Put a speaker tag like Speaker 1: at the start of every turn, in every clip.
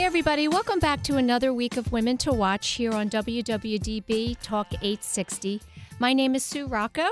Speaker 1: Hey, everybody, welcome back to another week of Women to Watch here on WWDB Talk 860. My name is Sue Rocco,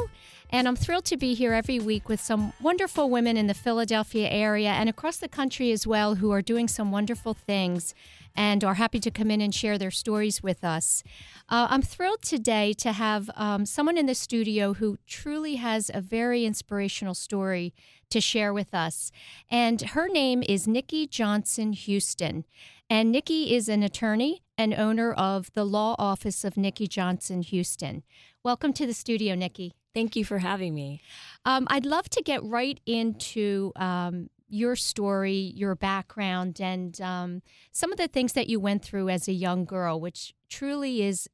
Speaker 1: and I'm thrilled to be here every week with some wonderful women in the Philadelphia area and across the country as well who are doing some wonderful things and are happy to come in and share their stories with us. Uh, I'm thrilled today to have um, someone in the studio who truly has a very inspirational story to share with us. And her name is Nikki Johnson Huston. And Nikki is an attorney and owner of the law office of Nikki Johnson Huston. Welcome to the studio, Nikki.
Speaker 2: Thank you for having me.
Speaker 1: Um, I'd love to get right into um, your story, your background, and um, some of the things that you went through as a young girl, which truly is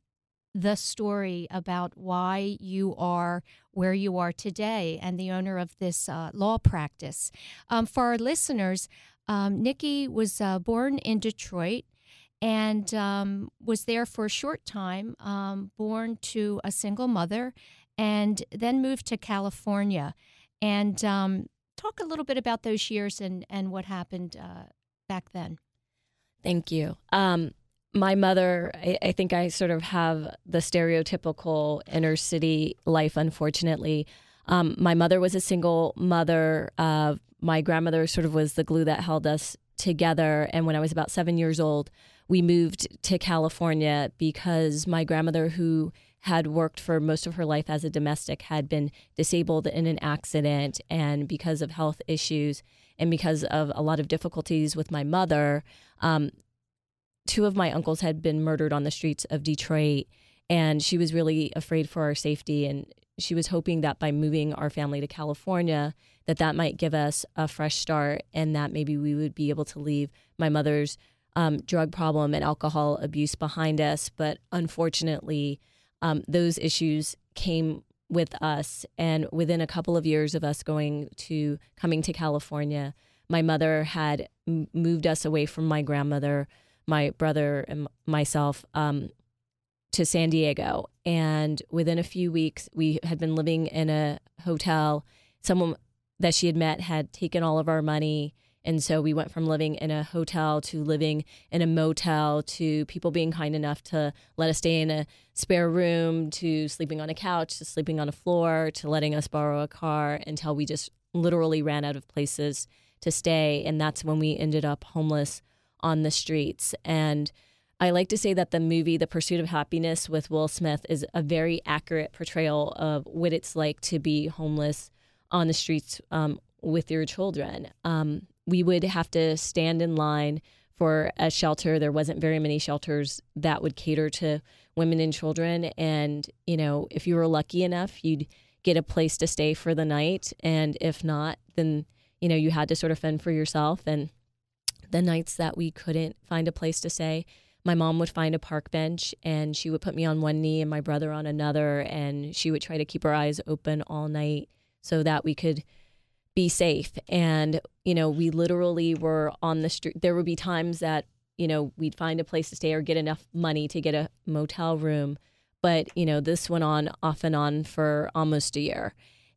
Speaker 1: the story about why you are where you are today and the owner of this uh, law practice. Um, for our listeners, um, Nikki was uh, born in Detroit and um, was there for a short time, um, born to a single mother, and then moved to California. And um, talk a little bit about those years and, and what happened uh, back then.
Speaker 2: Thank you. Um, my mother, I, I, think I sort of have the stereotypical inner city life, unfortunately. Um, my mother was a single mother. Uh, my grandmother sort of was the glue that held us together. And when I was about seven years old, we moved to California because my grandmother, who had worked for most of her life as a domestic, had been disabled in an accident. And because of health issues and because of a lot of difficulties with my mother, um, two of my uncles had been murdered on the streets of Detroit. And she was really afraid for our safety. And she was hoping that by moving our family to California, that that might give us a fresh start and that maybe we would be able to leave my mother's um, drug problem and alcohol abuse behind us. But unfortunately, um, those issues came with us. And within a couple of years of us going to coming to California, my mother had m- moved us away from my grandmother, my brother, and myself um, to San Diego. And within a few weeks, we had been living in a hotel. Someone that she had met had taken all of our money and so we went from living in a hotel to living in a motel to people being kind enough to let us stay in a spare room to sleeping on a couch to sleeping on a floor to letting us borrow a car until we just literally ran out of places to stay. And that's when we ended up homeless on the streets. And I like to say that the movie The Pursuit of Happyness with Will Smith is a very accurate portrayal of what it's like to be homeless on the streets um, with your children. Um, we would have to stand in line for a shelter. There wasn't very many shelters that would cater to women and children. And, you know, if you were lucky enough, you'd get a place to stay for the night. And if not, then, you know, you had to sort of fend for yourself. And the nights that we couldn't find a place to stay, my mom would find a park bench and she would put me on one knee and my brother on another. And she would try to keep her eyes open all night so that we could be safe. And, you know, we literally were on the street. There would be times that, you know, we'd find a place to stay or get enough money to get a motel room. But, you know, this went on off and on for almost a year.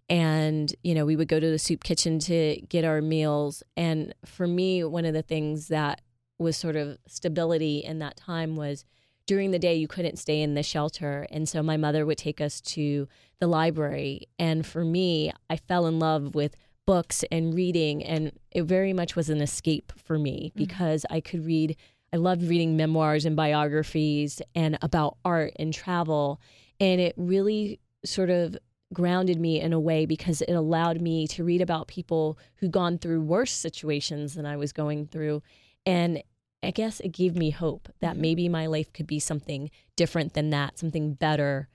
Speaker 2: And, you know, we would go to the soup kitchen to get our meals. And for me, one of the things that was sort of stability in that time was during the day you couldn't stay in the shelter and so my mother would take us to the library and for me i fell in love with books and reading and it very much was an escape for me mm-hmm. because i could read i loved reading memoirs and biographies and about art and travel and it really sort of grounded me in a way because it allowed me to read about people who'd gone through worse situations than i was going through and I guess it gave me hope that mm-hmm. maybe my life could be something different than that, something better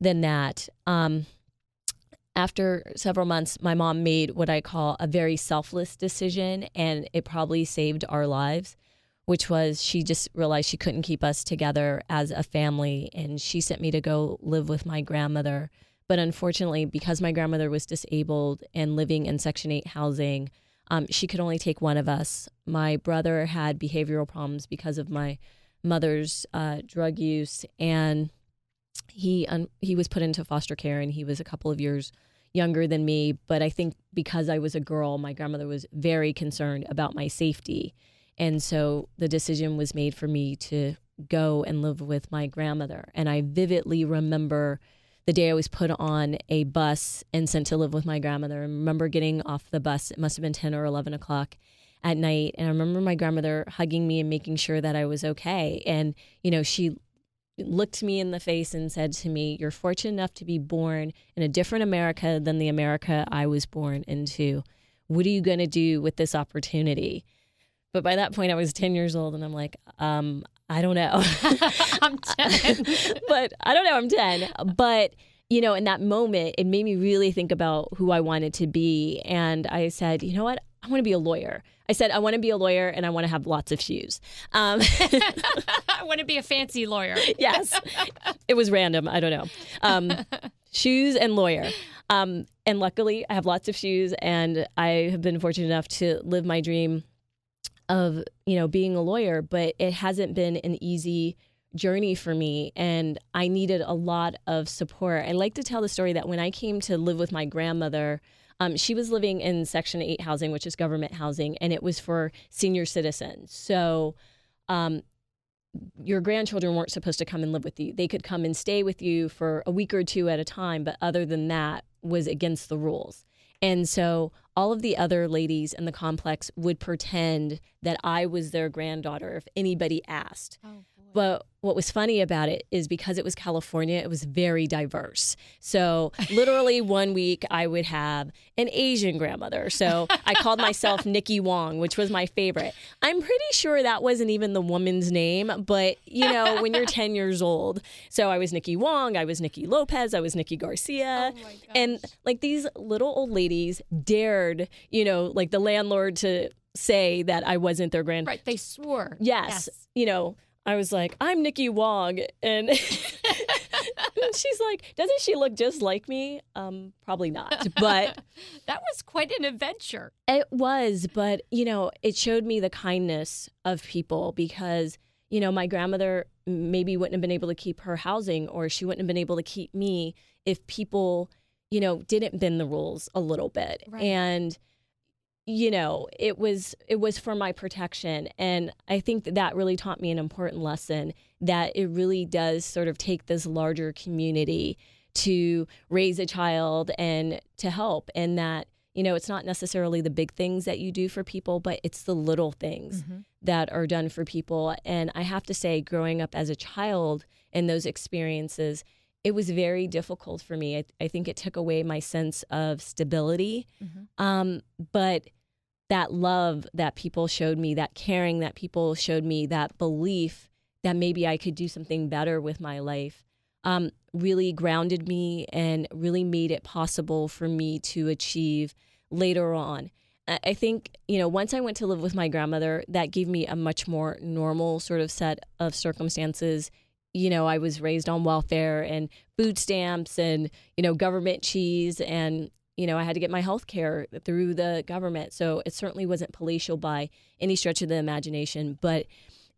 Speaker 2: than that. Um, after several months, my mom made what I call a very selfless decision, and it probably saved our lives, which was she just realized she couldn't keep us together as a family, and she sent me to go live with my grandmother. But unfortunately, because my grandmother was disabled and living in Section 8 housing, um, she could only take one of us. My brother had behavioral problems because of my mother's uh, drug use, and he un- he was put into foster care, and he was a couple of years younger than me. But I think because I was a girl, my grandmother was very concerned about my safety, and so the decision was made for me to go and live with my grandmother. And I vividly remember the day I was put on a bus and sent to live with my grandmother. I remember getting off the bus, it must have been 10 or 11 o'clock at night. And I remember my grandmother hugging me and making sure that I was okay. And, you know, she looked me in the face and said to me, You're fortunate enough to be born in a different America than the America I was born into. What are you going to do with this opportunity? But by that point, I was 10 years old, and I'm like, um, I don't know.
Speaker 1: I'm 10.
Speaker 2: but I don't know, I'm 10. But, you know, in that moment, it made me really think about who I wanted to be. And I said, you know what? I want to be a lawyer. I said, I want to be a lawyer and I want to have lots of shoes. Um,
Speaker 1: I want to be a fancy lawyer.
Speaker 2: yes. It was random. I don't know. Um, shoes and lawyer. Um, and luckily, I have lots of shoes and I have been fortunate enough to live my dream of you know being a lawyer but it hasn't been an easy journey for me and i needed a lot of support i like to tell the story that when i came to live with my grandmother um, she was living in section 8 housing which is government housing and it was for senior citizens so um, your grandchildren weren't supposed to come and live with you they could come and stay with you for a week or two at a time but other than that was against the rules and so all of the other ladies in the complex would pretend that I was their granddaughter if anybody asked. Oh. But what was funny about it is because it was California, it was very diverse. So, literally, one week I would have an Asian grandmother. So, I called myself Nikki Wong, which was my favorite. I'm pretty sure that wasn't even the woman's name, but you know, when you're 10 years old. So, I was Nikki Wong, I was Nikki Lopez, I was Nikki Garcia. Oh and like these little old ladies dared, you know, like the landlord to say that I wasn't their grand.
Speaker 1: Right. They swore.
Speaker 2: Yes. yes. You know, I was like, I'm Nikki Wong. And she's like, doesn't she look just like me? Um, probably not. But
Speaker 1: that was quite an adventure.
Speaker 2: It was. But, you know, it showed me the kindness of people because, you know, my grandmother maybe wouldn't have been able to keep her housing or she wouldn't have been able to keep me if people, you know, didn't bend the rules a little bit. Right. And, you know it was it was for my protection and i think that that really taught me an important lesson that it really does sort of take this larger community to raise a child and to help and that you know it's not necessarily the big things that you do for people but it's the little things mm-hmm. that are done for people and i have to say growing up as a child in those experiences it was very difficult for me. I, I, think it took away my sense of stability. Mm-hmm. Um, but that love that people showed me, that caring that people showed me, that belief that maybe I could do something better with my life um, really grounded me and really made it possible for me to achieve later on. I think, you know, once I went to live with my grandmother, that gave me a much more normal sort of set of circumstances you know, I was raised on welfare and food stamps and, you know, government cheese. And you know, I had to get my health care through the government. So it certainly wasn't palatial by any stretch of the imagination, but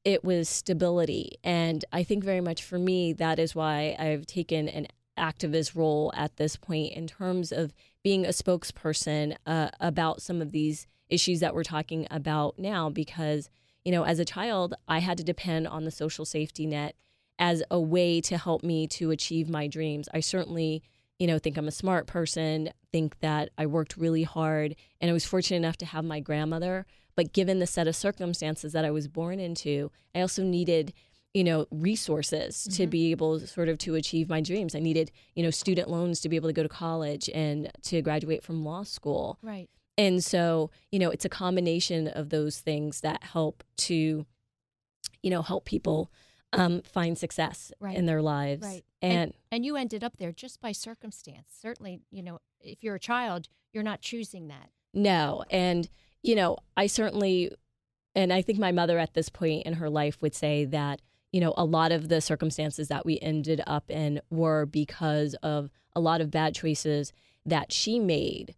Speaker 2: it was stability. And I think very much for me, that is why I've taken an activist role at this point in terms of being a spokesperson uh, about some of these issues that we're talking about now. Because, you know, as a child, I had to depend on the social safety net as a way to help me to achieve my dreams. I certainly you know, think I'm a smart person, think that I worked really hard, and I was fortunate enough to have my grandmother. But given the set of circumstances that I was born into, I also needed, you know, resources mm-hmm. to be able sort of to achieve my dreams. I needed, you know, student loans to be able to go to college and to graduate from law school.
Speaker 1: Right.
Speaker 2: And so, you know, it's a combination of those things that help to, you know, help people um, find success right. in their lives.
Speaker 1: Right. And, and, and you ended up there just by circumstance. Certainly, you know, if you're a child, you're not choosing that.
Speaker 2: No. And, you know, I certainly and I think my mother at this point in her life would say that, you know, a lot of the circumstances that we ended up in were because of a lot of bad choices that she made,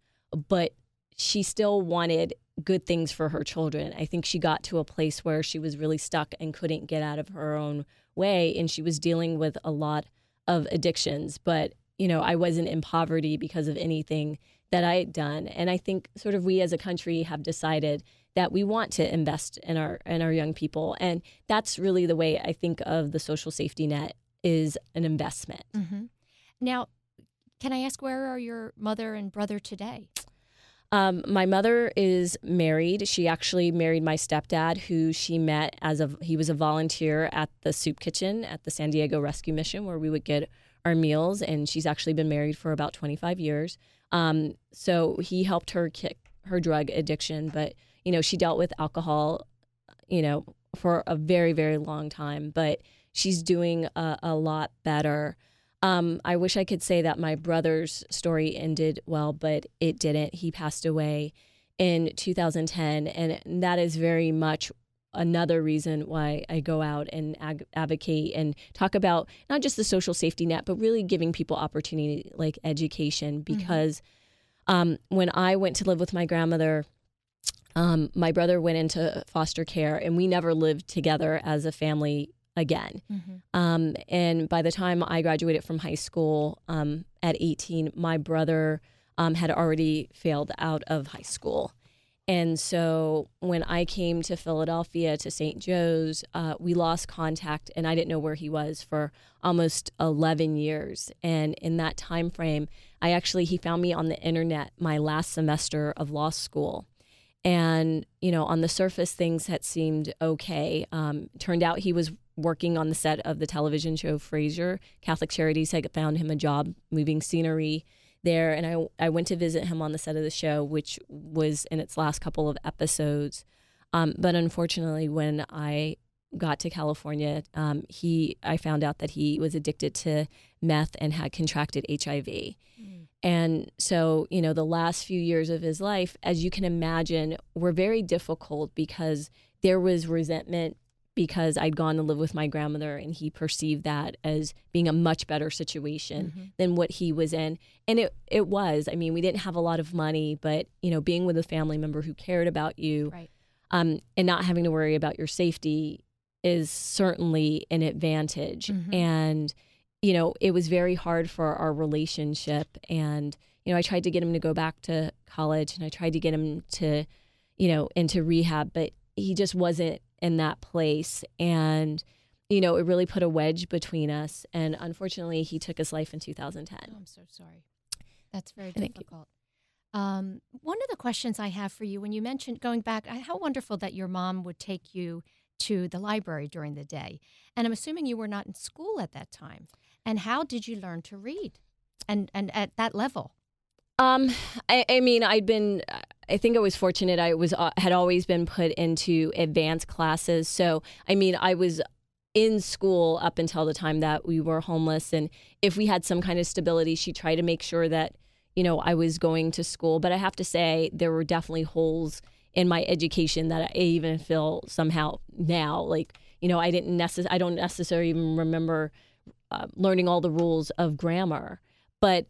Speaker 2: but she still wanted good things for her children. I think she got to a place where she was really stuck and couldn't get out of her own way. And she was dealing with a lot of addictions. But, you know, I wasn't in poverty because of anything that I had done. And I think sort of we as a country have decided that we want to invest in our in our young people. And that's really the way I think of the social safety net is an investment.
Speaker 1: Mm-hmm. Now, can I ask where are your mother and brother today?
Speaker 2: Um, my mother is married. She actually married my stepdad, who she met as a he was a volunteer at the soup kitchen at the San Diego Rescue Mission, where we would get our meals. And she's actually been married for about 25 years. Um, so he helped her kick her drug addiction, but you know she dealt with alcohol, you know, for a very very long time. But she's doing a, a lot better. Um, I wish I could say that my brother's story ended well, but it didn't. He passed away in 2010, and that is very much another reason why I go out and ag- advocate and talk about not just the social safety net, but really giving people opportunity like education. Mm-hmm. Because mm-hmm. um, when I went to live with my grandmother, um, my brother went into foster care, and we never lived together as a family again. Mm-hmm. Um, and by the time I graduated from high school um, at 18, my brother um, had already failed out of high school. And so when I came to Philadelphia to St. Joe's, uh, we lost contact, and I didn't know where he was for almost 11 years. And in that time frame, I actually he found me on the internet my last semester of law school. And you know, on the surface, things had seemed okay. Um, turned out he was working on the set of the television show Frasier. Catholic Charities had found him a job moving scenery there, and I I went to visit him on the set of the show, which was in its last couple of episodes. Um, but unfortunately, when I got to California, um, he I found out that he was addicted to meth and had contracted HIV. Mm. And so, you know, the last few years of his life, as you can imagine, were very difficult because there was resentment because I'd gone to live with my grandmother and he perceived that as being a much better situation mm-hmm. than what he was in. And it it was. I mean, we didn't have a lot of money, but you know, being with a family member who cared about you
Speaker 1: right.
Speaker 2: um, and not having to worry about your safety is certainly an advantage. Mm-hmm. And you know, it was very hard for our relationship and you know, I tried to get him to go back to college and I tried to get him to you know, into rehab, but he just wasn't in that place. And, you know, it really put a wedge between us. And unfortunately, he took his life in 2010.
Speaker 1: Oh, I'm so sorry. That's very difficult. Um, one of the questions I have for you, when you mentioned going back, how wonderful that your mom would take you to the library during the day. And I'm assuming you were not in school at that time. And how did you learn to read? And and at that level?
Speaker 2: Um, I, I mean, I'd been I think I was fortunate. I was uh, had always been put into advanced classes. So, I mean, I was in school up until the time that we were homeless and if we had some kind of stability, she tried to make sure that, you know, I was going to school, but I have to say there were definitely holes in my education that I even feel somehow now like, you know, I didn't necess- I don't necessarily even remember uh, learning all the rules of grammar, but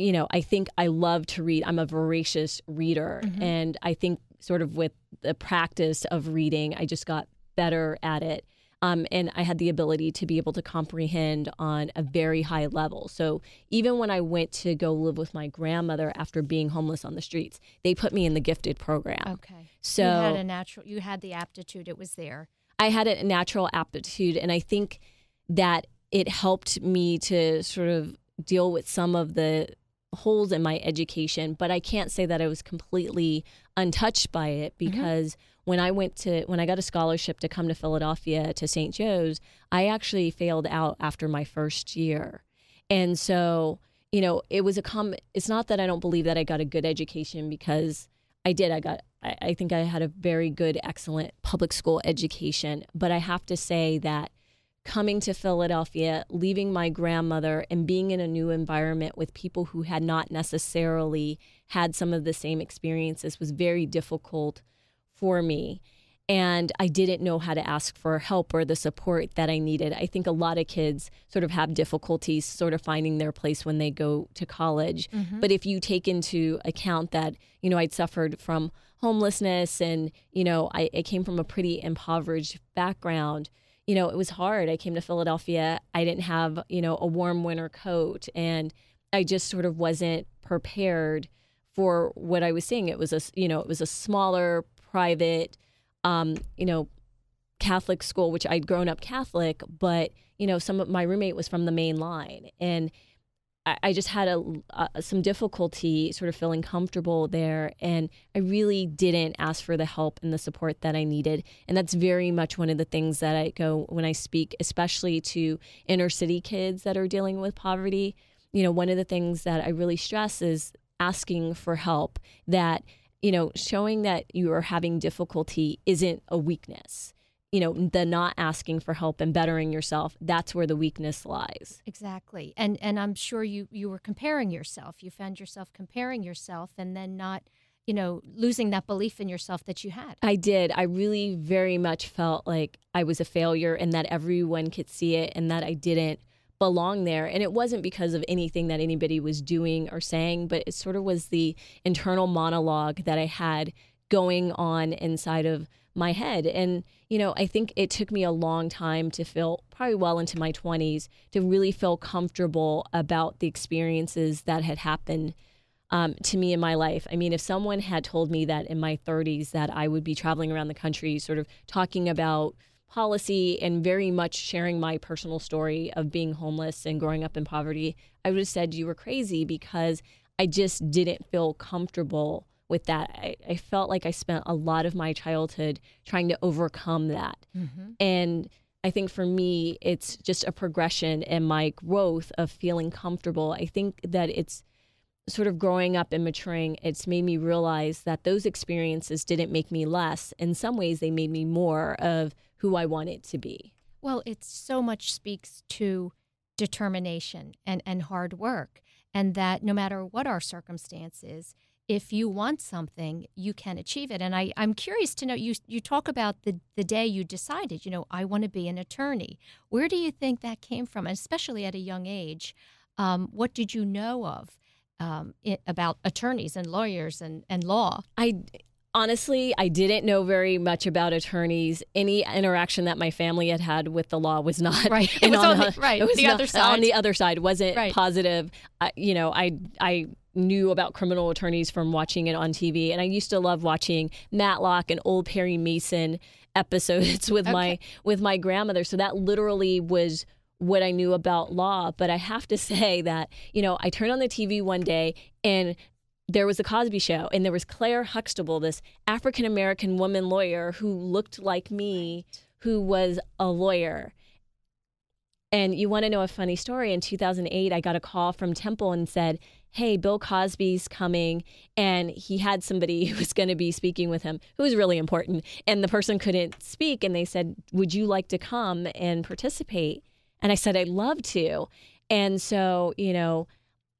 Speaker 2: you know, I think I love to read. I'm a voracious reader.
Speaker 1: Mhm.
Speaker 2: And I think, sort of, with the practice of reading, I just got better at it. Um, and I had the ability to be able to comprehend on a very high level. So even when I went to go live with my grandmother after being homeless on the streets, they put me in the gifted program.
Speaker 1: Okay.
Speaker 2: So
Speaker 1: you had a natural. You had the aptitude. It was there.
Speaker 2: I had a natural aptitude, and I think that it helped me to sort of deal with some of the holes in my education. But I can't say that I was completely untouched by it mm-hmm. because when I went to when I got a scholarship to come to Philadelphia to St. Joe's, I actually failed out after my first year, and so you know it was a com. It's not that I don't believe that I got a good education because I did. I got. I, I think I had a very good, excellent public school education. But I have to say that coming to Philadelphia, leaving my grandmother, and being in a new environment with people who had not necessarily had some of the same experiences was very difficult for me. And I didn't know how to ask for help or the support that I needed. I think a lot of kids sort of have difficulties sort of finding their place when they go to college. Mm-hmm. But if you take into account that, you know, I'd suffered from homelessness and, you know, I, I came from a pretty impoverished background, you know, it was hard. I came to Philadelphia. I didn't have, you know, a warm winter coat and I just sort of wasn't prepared for what I was seeing. It was a, you know, it was a smaller private, um, you know, Catholic school, which I'd grown up Catholic, but you know, some of my roommate was from the main line, and I, just had a some difficulty sort of feeling comfortable there, and I really didn't ask for the help and the support that I needed, and that's very much one of the things that I go when I speak, especially to inner city kids that are dealing with poverty. You know, one of the things that I really stress is asking for help. That you know, showing that you are having difficulty isn't a weakness. You know, the not asking for help and bettering yourself, that's where the weakness lies.
Speaker 1: Exactly. And and I'm sure you you were comparing yourself. You found yourself comparing yourself and then not, you know, losing that belief in yourself that you had.
Speaker 2: I did. I really very much felt like I was a failure and that everyone could see it and that I didn't belong there. And it wasn't because of anything that anybody was doing or saying, but it sort of was the internal monologue that I had going on inside of my head. And, you know, I think it took me a long time to feel, probably well into my 20s, to really feel comfortable about the experiences that had happened um, to me in my life. I mean, if someone had told me that in my 30s that I would be traveling around the country, sort of talking about policy and very much sharing my personal story of being homeless and growing up in poverty, I would have said you were crazy because I just didn't feel comfortable with that. I, I felt like I spent a lot of my childhood trying to overcome that. Mm-hmm. And I think for me, it's just a progression in my growth of feeling comfortable. I think that it's sort of growing up and maturing, it's made me realize that those experiences didn't make me less. In some ways, they made me more of who I wanted to be.
Speaker 1: Well, it so much speaks to determination and, and hard work, and that no matter what our circumstances, if you want something, you can achieve it. And I, I'm curious to know you you talk about the, the day you decided, you know, I want to be an attorney. Where do you think that came from? And especially at a young age, um, what did you know of um, it, about attorneys and lawyers and, and law?
Speaker 2: I honestly, I didn't know very much about attorneys. Any interaction that my family had had with the law was not
Speaker 1: Right. It was on the- right,
Speaker 2: It was
Speaker 1: the
Speaker 2: not-
Speaker 1: other side.
Speaker 2: On the other side, wasn't
Speaker 1: Right.
Speaker 2: positive. I, you know, I I knew about criminal attorneys from watching it on TV, and I used to love watching Matlock and old Perry Mason episodes with my with my grandmother. So that literally was what I knew about law. But I have to say that, you know, I turned on the TV one day and there was the Cosby show and there was Claire Huxtable, this African American woman lawyer who looked like me, who was a lawyer. And you want to know a funny story? In 2008, I got a call from Temple and said, Hey, Bill Cosby's coming. And he had somebody who was going to be speaking with him who was really important. And the person couldn't speak. And they said, Would you like to come and participate? And I said, I'd love to. And so, you know,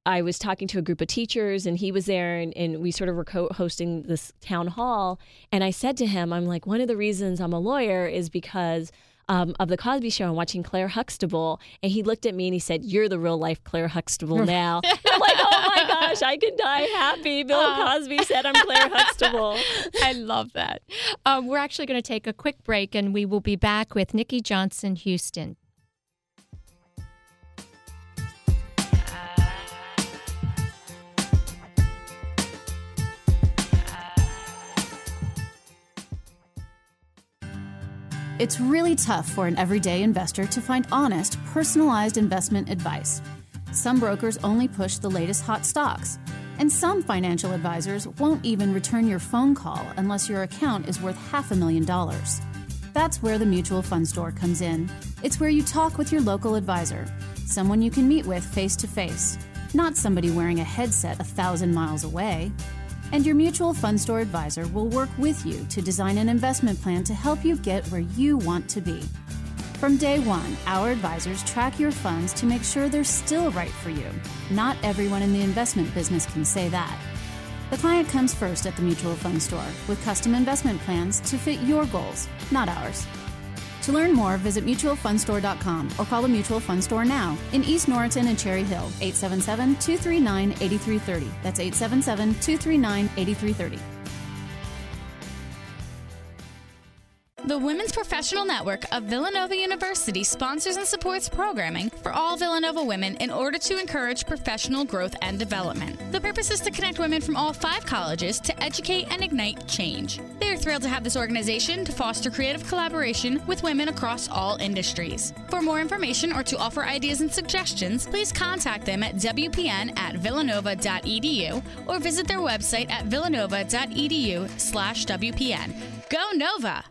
Speaker 2: I was talking to a group of teachers and he was there and, and we sort of were co hosting this town hall. And I said to him, I'm like, one of the reasons I'm a lawyer is because um, of the Cosby Show and watching Claire Huxtable. And he looked at me and he said, You're the real life Claire Huxtable now. I'm like, Oh my gosh, I could die happy. Bill uh, Cosby said I'm Claire Huxtable.
Speaker 1: I love that. Um, we're actually going to take a quick break and we will be back with Nikki Johnson Huston.
Speaker 3: It's really tough for an everyday investor to find honest, personalized investment advice. Some brokers only push the latest hot stocks, and some financial advisors won't even return your phone call unless your account is worth half a million dollars. That's where the Mutual Fund Store comes in. It's where you talk with your local advisor, someone you can meet with face to face, not somebody wearing a headset a thousand miles away. And your mutual fund store advisor will work with you to design an investment plan to help you get where you want to be. From day one, our advisors track your funds to make sure they're still right for you. Not everyone in the investment business can say that. The client comes first at the mutual fund store with custom investment plans to fit your goals, not ours. To learn more, visit mutualfundstore.com or call the Mutual Fund Store now in East Norriton and Cherry Hill, 877 239 8330. That's 877 239 8330.
Speaker 4: The Women's Professional Network of Villanova University sponsors and supports programming for all Villanova women in order to encourage professional growth and development. The purpose is to connect women from all five colleges to educate and ignite change. They are thrilled to have this organization to foster creative collaboration with women across all industries. For more information or to offer ideas and suggestions, please contact them at wpn at villanova.edu or visit their website at villanova.edu slash WPN. Go Nova!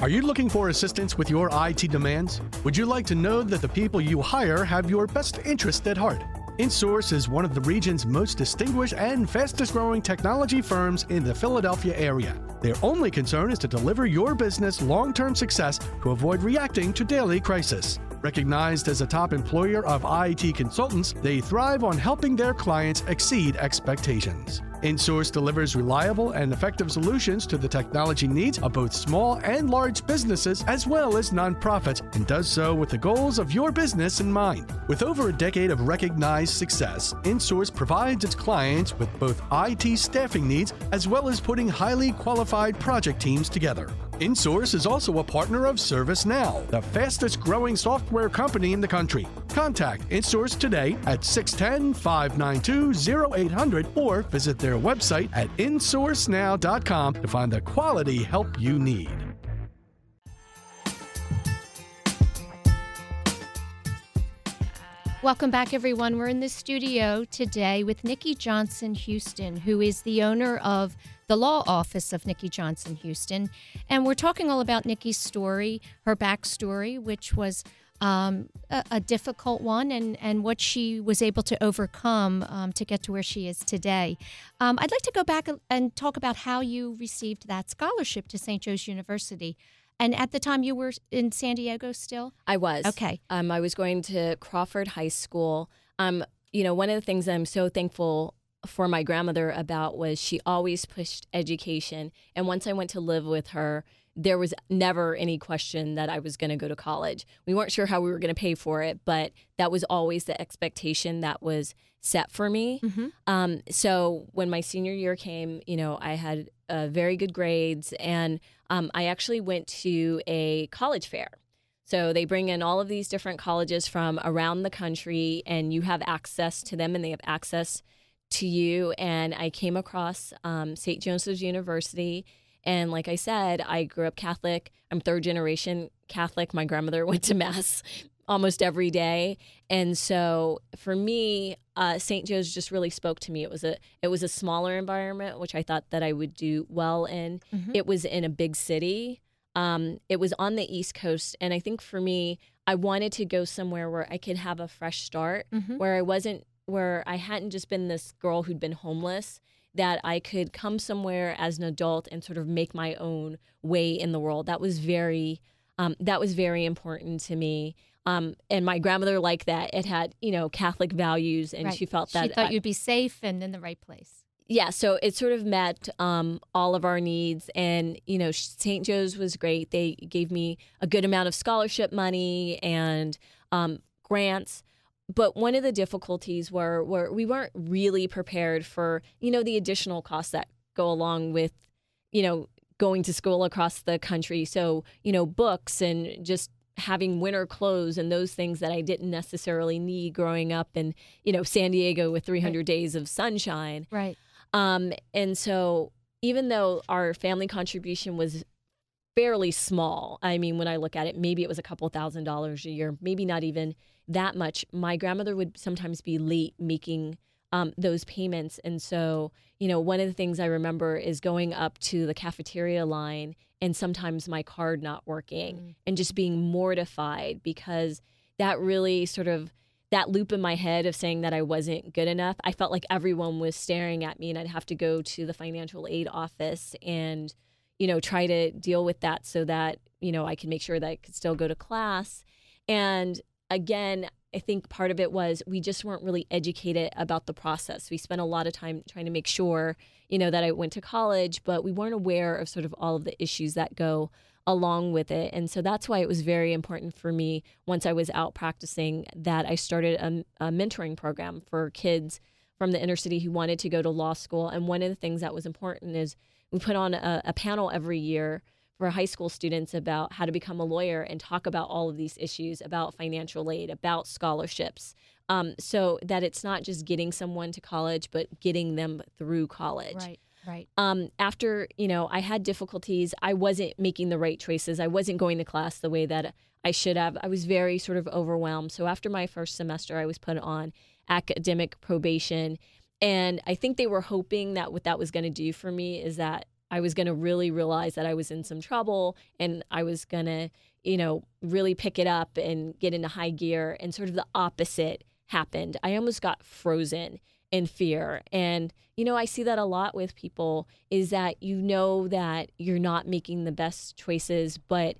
Speaker 5: Are you looking for assistance with your IT demands? Would you like to know that the people you hire have your best interest at heart? InSource is one of the region's most distinguished and fastest growing technology firms in the Philadelphia area. Their only concern is to deliver your business long term success to avoid reacting to daily crisis. Recognized as a top employer of IT consultants, they thrive on helping their clients exceed expectations. InSource delivers reliable and effective solutions to the technology needs of both small and large businesses as well as nonprofits and does so with the goals of your business in mind. With over a decade of recognized success, InSource provides its clients with both IT staffing needs as well as putting highly qualified project teams together. InSource is also a partner of ServiceNow, the fastest growing software company in the country. Contact InSource today at 610 592 0800 or visit their website at insourcenow.com to find the quality help you need.
Speaker 1: Welcome back, everyone. We're in the studio today with Nikki Johnson Huston, who is the owner of the law office of Nikki Johnson Huston. And we're talking all about Nikki's story, her backstory, which was um, a, a, difficult one, and, and what she was able to overcome um, to get to where she is today. Um, I'd like to go back and talk about how you received that scholarship to St. Joe's University. And at the time, you were in San Diego still?
Speaker 2: I was.
Speaker 1: Okay.
Speaker 2: Um, I was going to Crawford High School. Um, you know, one of the things I'm so thankful for my grandmother about was she always pushed education. And once I went to live with her, there was never any question that I was going to go to college. We weren't sure how we were going to pay for it, but that was always the expectation that was set for me. Mm-hmm. Um, so when my senior year came, you know, I had uh, very good grades, and um, I actually went to a college fair. So they bring in all of these different colleges from around the country, and you have access to them, and they have access to you. And I came across um, St. Joseph's University. And like I said, I grew up Catholic. I'm third generation Catholic. My grandmother went to Mass almost every day. And so for me, uh, St. Joe's just really spoke to me. It was a it was a smaller environment, which I thought that I would do well in. Mm-hmm. It was in a big city. Um, it was on the East Coast, and I think for me, I wanted to go somewhere where I could have a fresh start, mm-hmm. where I wasn't where I hadn't just been this girl who'd been homeless, that I could come somewhere as an adult and sort of make my own way in the world. That was very um, that was very important to me. Um, and my grandmother liked that. It had, you know, Catholic values, and
Speaker 1: right.
Speaker 2: she felt that
Speaker 1: she thought I, you'd be safe and in the right place.
Speaker 2: Yeah, so it sort of met um, all of our needs, and you know, St. Joe's was great. They gave me a good amount of scholarship money and um, grants but one of the difficulties were were we weren't really prepared for you know the additional costs that go along with you know going to school across the country. So you know books and just having winter clothes and those things that I didn't necessarily need growing up in you know San Diego with 300 right. days of sunshine.
Speaker 1: Right.
Speaker 2: Um and so even though our family contribution was fairly small. I mean, when I look at it, maybe it was a couple thousand dollars a year, maybe not even that much. My grandmother would sometimes be late making um, those payments. And so, you know, one of the things I remember is going up to the cafeteria line and sometimes my card not working mm. and just being mortified because that really sort of that loop in my head of saying that I wasn't good enough. I felt like everyone was staring at me and I'd have to go to the financial aid office and you know, try to deal with that so that, you know, I can make sure that I could still go to class. And again, I think part of it was we just weren't really educated about the process. We spent a lot of time trying to make sure, you know, that I went to college, but we weren't aware of sort of all of the issues that go along with it. And so that's why it was very important for me once I was out practicing that I started a, a mentoring program for kids from the inner city who wanted to go to law school. And one of the things that was important is we put on a, a panel every year for high school students about how to become a lawyer and talk about all of these issues about financial aid, about scholarships, um, so that it's not just getting someone to college, but getting them through college.
Speaker 1: Right. Right.
Speaker 2: Um, after you know, I had difficulties. I wasn't making the right choices. I wasn't going to class the way that I should have. I was very sort of overwhelmed. So after my first semester, I was put on academic probation, and I think they were hoping that what that was going to do for me is that I was going to really realize that I was in some trouble and I was going to, you know, really pick it up and get into high gear. And sort of the opposite happened. I almost got frozen in fear. And, you know, I see that a lot with people is that you know that you're not making the best choices, but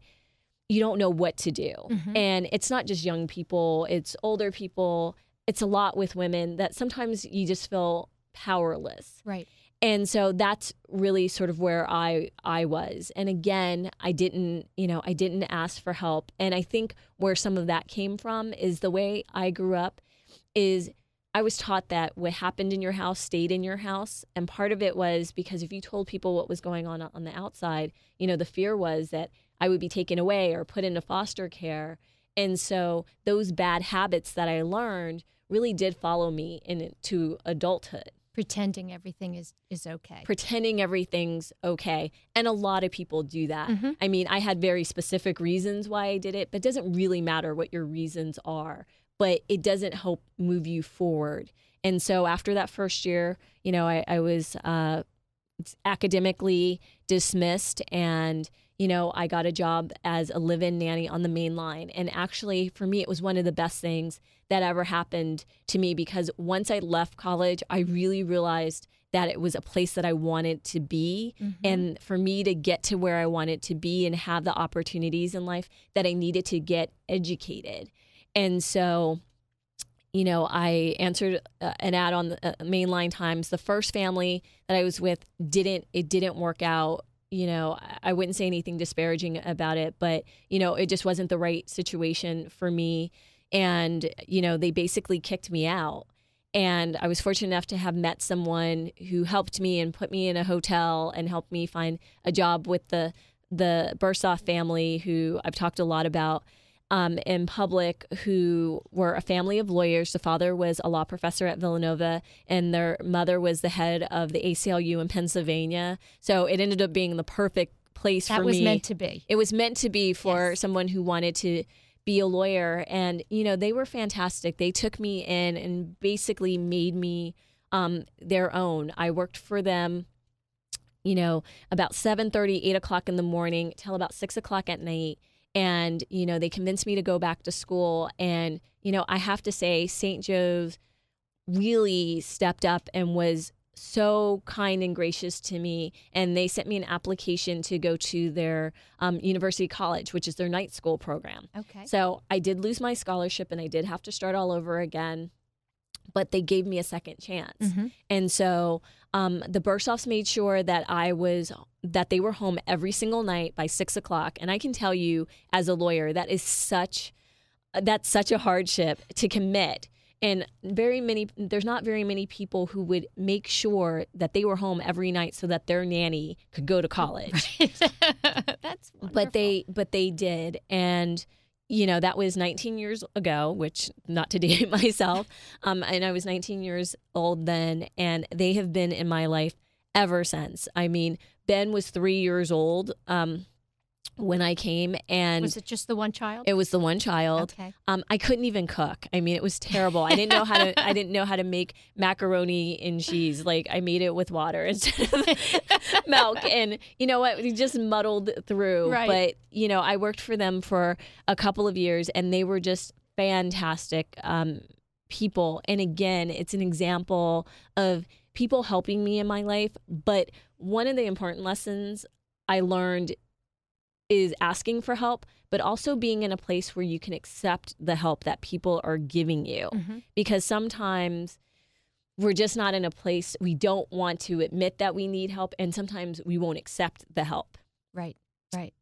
Speaker 2: you don't know what to do. Mm-hmm. And it's not just young people, it's older people it's a lot with women that sometimes you just feel powerless.
Speaker 1: Right.
Speaker 2: And so that's really sort of where I I was. And again, I didn't, you know, I didn't ask for help. And I think where some of that came from is the way I grew up is I was taught that what happened in your house stayed in your house. And part of it was because if you told people what was going on on the outside, you know, the fear was that I would be taken away or put into foster care. And so those bad habits that I learned really did follow me into adulthood.
Speaker 1: Pretending everything is, is okay.
Speaker 2: Pretending everything's okay. And a lot of people do that. Mm-hmm. I mean, I had very specific reasons why I did it, but it doesn't really matter what your reasons are, but it doesn't help move you forward. And so after that first year, you know, I, I was uh, academically dismissed and you know, I got a job as a live in nanny on the main line. And actually, for me, it was one of the best things that ever happened to me because once I left college, I really realized that it was a place that I wanted to be. Mm-hmm. And for me to get to where I wanted to be and have the opportunities in life, that I needed to get educated. And so, you know, I answered uh, an ad on the uh, mainline times. The first family that I was with didn't, it didn't work out you know, I wouldn't say anything disparaging about it, but, you know, it just wasn't the right situation for me. And, you know, they basically kicked me out. And I was fortunate enough to have met someone who helped me and put me in a hotel and helped me find a job with the the Bursoff family, who I've talked a lot about um, in public who were a family of lawyers. The father was a law professor at Villanova, and their mother was the head of the ACLU in Pennsylvania. So it ended up being the perfect place
Speaker 1: that
Speaker 2: for
Speaker 1: me.
Speaker 2: That
Speaker 1: was meant to be.
Speaker 2: It was meant to be for
Speaker 1: yes.
Speaker 2: someone who wanted to be a lawyer. And, you know, they were fantastic. They took me in and basically made me um, their own. I worked for them you know, about 7 30, 8 o'clock in the morning till about 6 o'clock at night and you know they convinced me to go back to school and you know i have to say st joe's really stepped up and was so kind and gracious to me and they sent me an application to go to their um, university college which is their night school program
Speaker 1: okay
Speaker 2: so i did lose my scholarship and i did have to start all over again but they gave me a second chance. Mm-hmm. And so um, the Bursoffs made sure that I was that they were home every single night by six o'clock. And I can tell you, as a lawyer, that is such that's such a hardship to commit and very many there's not very many people who would make sure that they were home every night so that their nanny could go to college.
Speaker 1: That's wonderful.
Speaker 2: but they but they did and you know that was 19 years ago which not to date myself um and i was 19 years old then and they have been in my life ever since. I mean ben was three years old um when i came and
Speaker 1: was it just the one child?
Speaker 2: it was the one child
Speaker 1: Okay.
Speaker 2: um, I couldn't even cook. I mean, it was terrible. I didn't know how to. I didn't know how to make macaroni and cheese. Like I made it with water instead of milk, and you know what? We just muddled through.
Speaker 1: Right.
Speaker 2: But you know, I worked for them for a couple of years, and they were just fantastic um, people. And again, it's an example of people helping me in my life. But one of the important lessons I learned is asking for help, but also being in a place where you can accept the help that people are giving you.
Speaker 1: Mhm.
Speaker 2: Because sometimes we're just not in a place we don't want to admit that we need help, and sometimes we won't accept the help.
Speaker 1: Right. Right.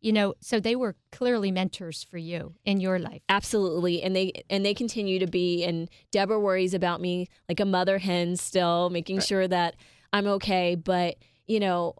Speaker 1: You know, so they were clearly mentors for you in your life.
Speaker 2: Absolutely, and they and they continue to be. And Deborah worries about me like a mother hen still, making sure that I'm okay. But you know,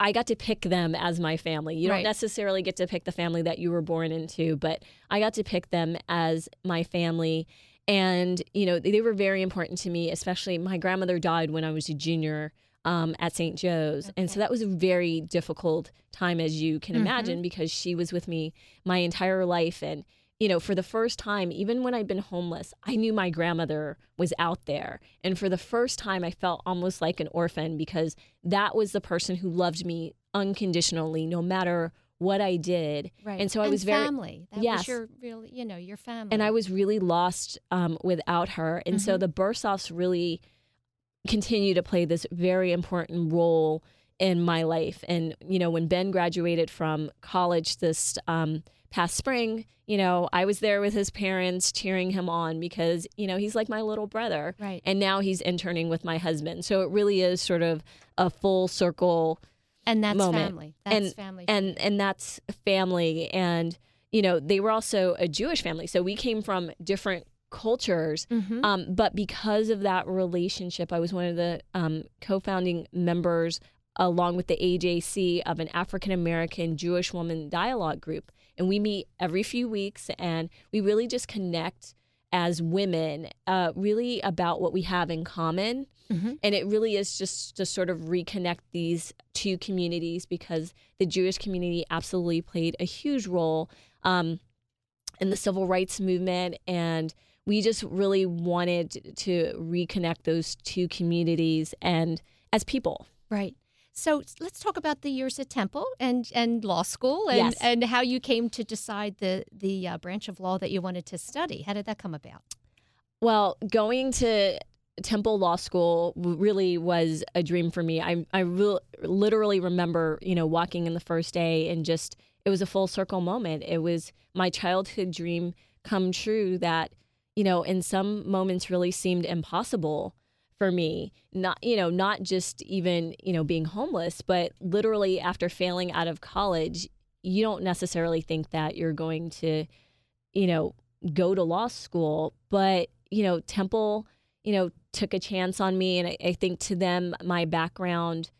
Speaker 2: I got to pick them as my family. You
Speaker 1: Right.
Speaker 2: don't necessarily get to pick the family that you were born into, but I got to pick them as my family. And you know, they were very important to me. Especially my grandmother died when I was a junior. Um, at St. Joe's. And so that was a very difficult time, as you can
Speaker 1: Mhm.
Speaker 2: imagine, because she was with me my entire life. And you know, for the first time, even when I'd been homeless, I knew my grandmother was out there. And for the first time, I felt almost like an orphan because that was the person who loved me unconditionally, no matter what I did.
Speaker 1: Right.
Speaker 2: And so I was very,
Speaker 1: family. That
Speaker 2: Yes.
Speaker 1: was your real, you know, your family.
Speaker 2: and I was really lost um, without her. And so
Speaker 1: Mhm.
Speaker 2: the Bursoffs really continue to play this very important role in my life. And, you know, when Ben graduated from college this um, past spring, you know, I was there with his parents cheering him on because, you know, he's like my little brother.
Speaker 1: Right.
Speaker 2: And now he's interning with my husband. So it really is sort of a full circle
Speaker 1: and that's
Speaker 2: moment.
Speaker 1: family. That's
Speaker 2: and
Speaker 1: family.
Speaker 2: and and that's family and you know they were also a jewish family so we came from different cultures
Speaker 1: Mhm.
Speaker 2: um, but because of that relationship i was one of the um, co-founding members along with the ajc of an african american jewish woman dialogue group and we meet every few weeks and we really just connect as women uh, really about what we have in common
Speaker 1: Mhm.
Speaker 2: and it really is just to sort of reconnect these two communities because the Jewish community absolutely played a huge role um, in the civil rights movement. And we just really wanted to reconnect those two communities and as people.
Speaker 1: right. So let's talk about the years at Temple and, and law school and,
Speaker 2: Yes.
Speaker 1: and how you came to decide the, the uh, branch of law that you wanted to study. How did that come about?
Speaker 2: Well, going to Temple Law School really was a dream for me. I I re- literally remember, you know, walking in the first day and just it was a full circle moment. It was my childhood dream come true that, you know, in some moments really seemed impossible for me. Not, you know, not just even, you know, being homeless, but literally after failing out of college, you don't necessarily think that you're going to, you know, go to law school, but you know, Temple, you know, took a chance on me, and I, I think to them, my background,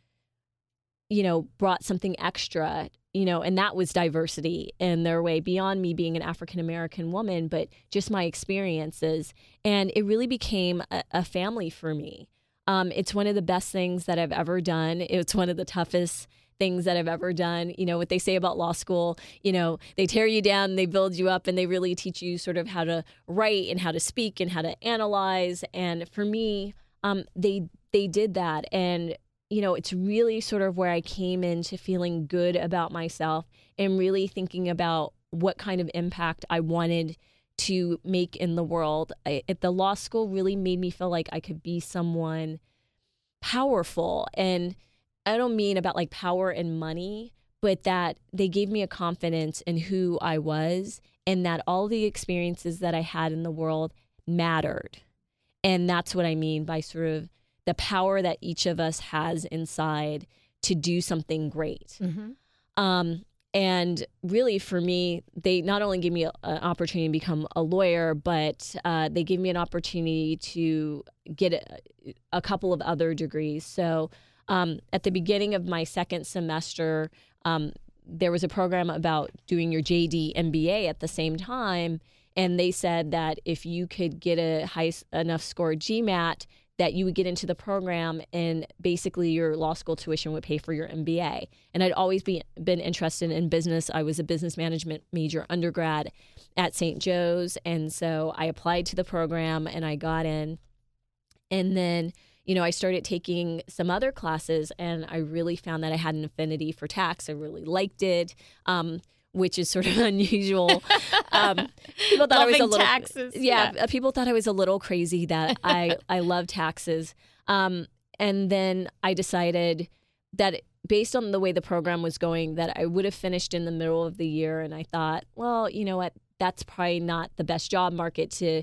Speaker 2: you know, brought something extra, you know, and that was diversity in their way beyond me being an African American woman, but just my experiences, and it really became a, a family for me. Um, it's one of the best things that I've ever done. It's one of the toughest things that I've ever done. You know, what they say about law school, you know, they tear you down, they build you up, and they really teach you sort of how to write and how to speak and how to analyze. And for me, um, they they did that. And, you know, it's really sort of where I came into feeling good about myself and really thinking about what kind of impact I wanted to make in the world. I, at the law school really made me feel like I could be someone powerful and I don't mean about like power and money, but that they gave me a confidence in who I was and that all the experiences that I had in the world mattered. And that's what I mean by sort of the power that each of us has inside to do something great.
Speaker 1: Mm-hmm.
Speaker 2: Um, and really, for me, they not only gave me an opportunity to become a lawyer, but uh, they gave me an opportunity to get a, a couple of other degrees. So, um, at the beginning of my second semester, um, there was a program about doing your JD MBA at the same time. And they said that if you could get a high enough score GMAT, that you would get into the program and basically your law school tuition would pay for your MBA. And I'd always be, been interested in business. I was a business management major undergrad at St. Joe's. And so I applied to the program and I got in. And then, you know, I started taking some other classes and I really found that I had an affinity for tax. I really liked it. Um, which is sort of unusual. Um,
Speaker 1: people thought I was a little taxes.
Speaker 2: Yeah, yeah, people thought I was a little crazy that I I love taxes. Um, and then I decided that based on the way the program was going, that I would have finished in the middle of the year. And I thought, well, you know what, that's probably not the best job market to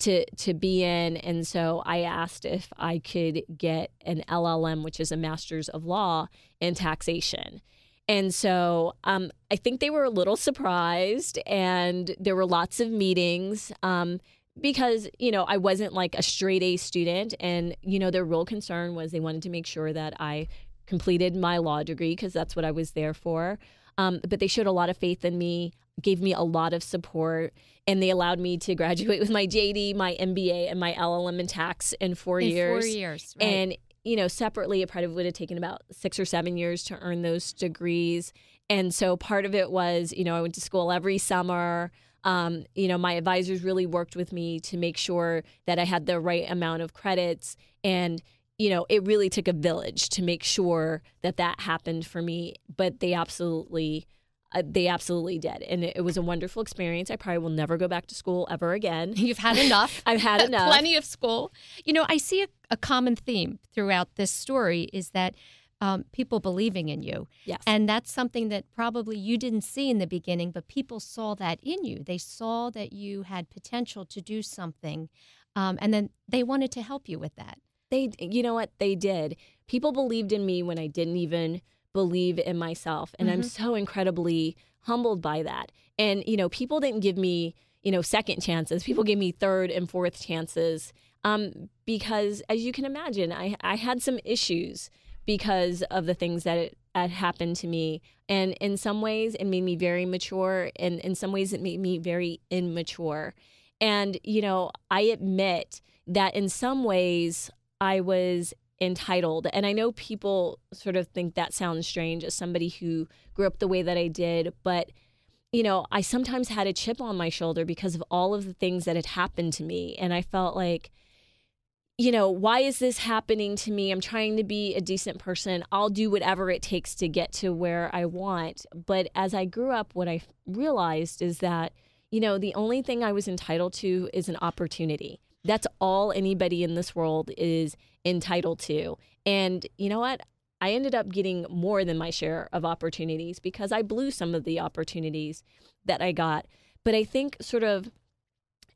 Speaker 2: to to be in. And so I asked if I could get an LLM, which is a Master's of Law in taxation. And so um, I think they were a little surprised, and there were lots of meetings um, because, you know, I wasn't like a straight A student. And, you know, their real concern was they wanted to make sure that I completed my law degree because that's what I was there for. Um, but they showed a lot of faith in me, gave me a lot of support, and they allowed me to graduate with my JD, my MBA, and my LLM in tax in four
Speaker 1: in
Speaker 2: years.
Speaker 1: Four years, right.
Speaker 2: And you know, separately, it probably would have taken about six or seven years to earn those degrees. And so part of it was, you know, I went to school every summer. Um, you know, my advisors really worked with me to make sure that I had the right amount of credits. And, you know, it really took a village to make sure that that happened for me. But they absolutely uh, they absolutely did. And it, it, was a wonderful experience. I probably will never go back to school ever again.
Speaker 1: You've had enough.
Speaker 2: I've had enough.
Speaker 1: Plenty of school. You know, I see a, a common theme throughout this story is that um, people believing in you.
Speaker 2: Yes.
Speaker 1: And that's something that probably you didn't see in the beginning, but people saw that in you. They saw that you had potential to do something. Um, and then they wanted to help you with that.
Speaker 2: They, you know what? They did. People believed in me when I didn't even believe in myself. And mm-hmm. I'm so incredibly humbled by that. And, you know, people didn't give me, you know, second chances. People gave me third and fourth chances. Um, because as you can imagine, I, I had some issues because of the things that it, had happened to me. And in some ways, it made me very mature. And in some ways, it made me very immature. And, you know, I admit that in some ways, I was entitled. And I know people sort of think that sounds strange as somebody who grew up the way that I did, but you know, I sometimes had a chip on my shoulder because of all of the things that had happened to me. And I felt like, you know, why is this happening to me? I'm trying to be a decent person. I'll do whatever it takes to get to where I want. But as I grew up, what I realized is that, you know, the only thing I was entitled to is an opportunity. That's all anybody in this world is entitled to. And you know what? I ended up getting more than my share of opportunities because I blew some of the opportunities that I got. But I think sort of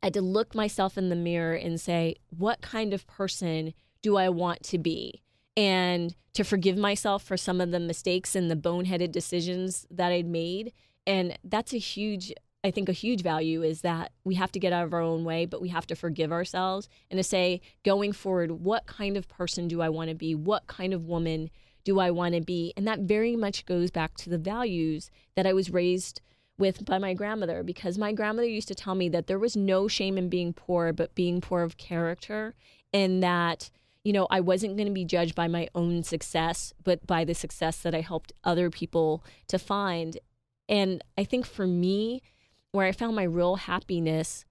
Speaker 2: I had to look myself in the mirror and say, what kind of person do I want to be? And to forgive myself for some of the mistakes and the boneheaded decisions that I'd made. And that's a huge I think a huge value is that we have to get out of our own way, but we have to forgive ourselves and to say, going forward, what kind of person do I want to be? What kind of woman do I want to be? And that very much goes back to the values that I was raised with by my grandmother because my grandmother used to tell me that there was no shame in being poor, but being poor of character, and that you know, I wasn't going to be judged by my own success, but by the success that I helped other people to find. And I think for me, where I found my real happiness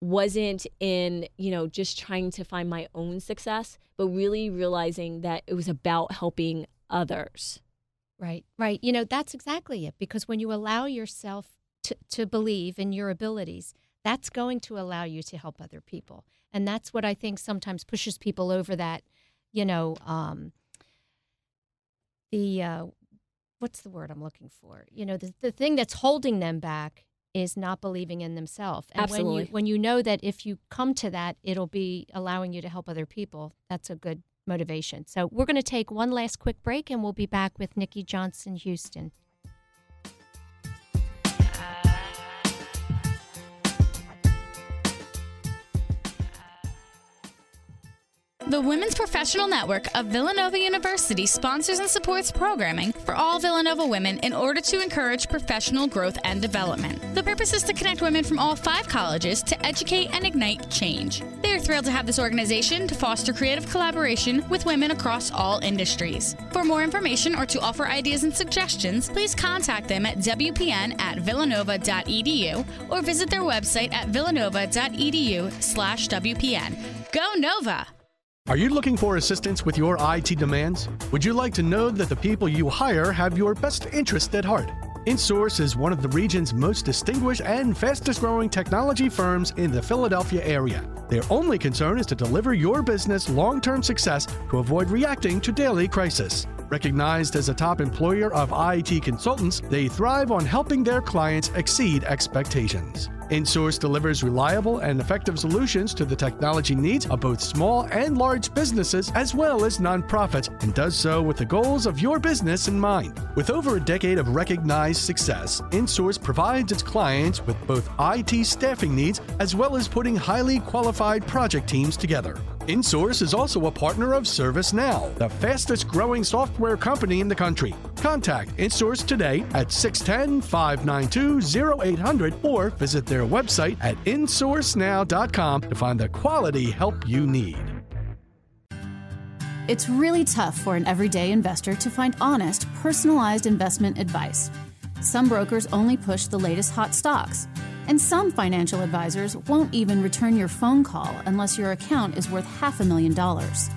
Speaker 2: wasn't in, you know, just trying to find my own success, but really realizing that it was about helping others.
Speaker 1: Right, right. You know, that's exactly it. Because when you allow yourself to, to believe in your abilities, that's going to allow you to help other people. And that's what I think sometimes pushes people over that, you know, um, the, uh, what's the word I'm looking for? You know, the, the thing that's holding them back is not believing in themselves. And
Speaker 2: Absolutely.
Speaker 1: when you when you know that if you come to that, it'll be allowing you to help other people. That's a good motivation. So we're going to take one last quick break, and we'll be back with Nikki Johnson Huston.
Speaker 4: The Women's Professional Network of Villanova University sponsors and supports programming for all Villanova women in order to encourage professional growth and development. The purpose is to connect women from all five colleges to educate and ignite change. They are thrilled to have this organization to foster creative collaboration with women across all industries. For more information or to offer ideas and suggestions, please contact them at WPN at villanova.edu or visit their website at villanova.edu slash WPN. Go Nova!
Speaker 5: Are you looking for assistance with your IT demands? Would you like to know that the people you hire have your best interest at heart? InSource is one of the region's most distinguished and fastest growing technology firms in the Philadelphia area. Their only concern is to deliver your business long term success to avoid reacting to daily crisis. Recognized as a top employer of IT consultants, they thrive on helping their clients exceed expectations. InSource delivers reliable and effective solutions to the technology needs of both small and large businesses as well as nonprofits and does so with the goals of your business in mind. With over a decade of recognized success, InSource provides its clients with both IT staffing needs as well as putting highly qualified project teams together. InSource is also a partner of ServiceNow, the fastest growing software company in the country. Contact InSource today at 610 592 0800 or visit their website at insourcenow.com to find the quality help you need.
Speaker 3: It's really tough for an everyday investor to find honest, personalized investment advice. Some brokers only push the latest hot stocks, and some financial advisors won't even return your phone call unless your account is worth half a million dollars.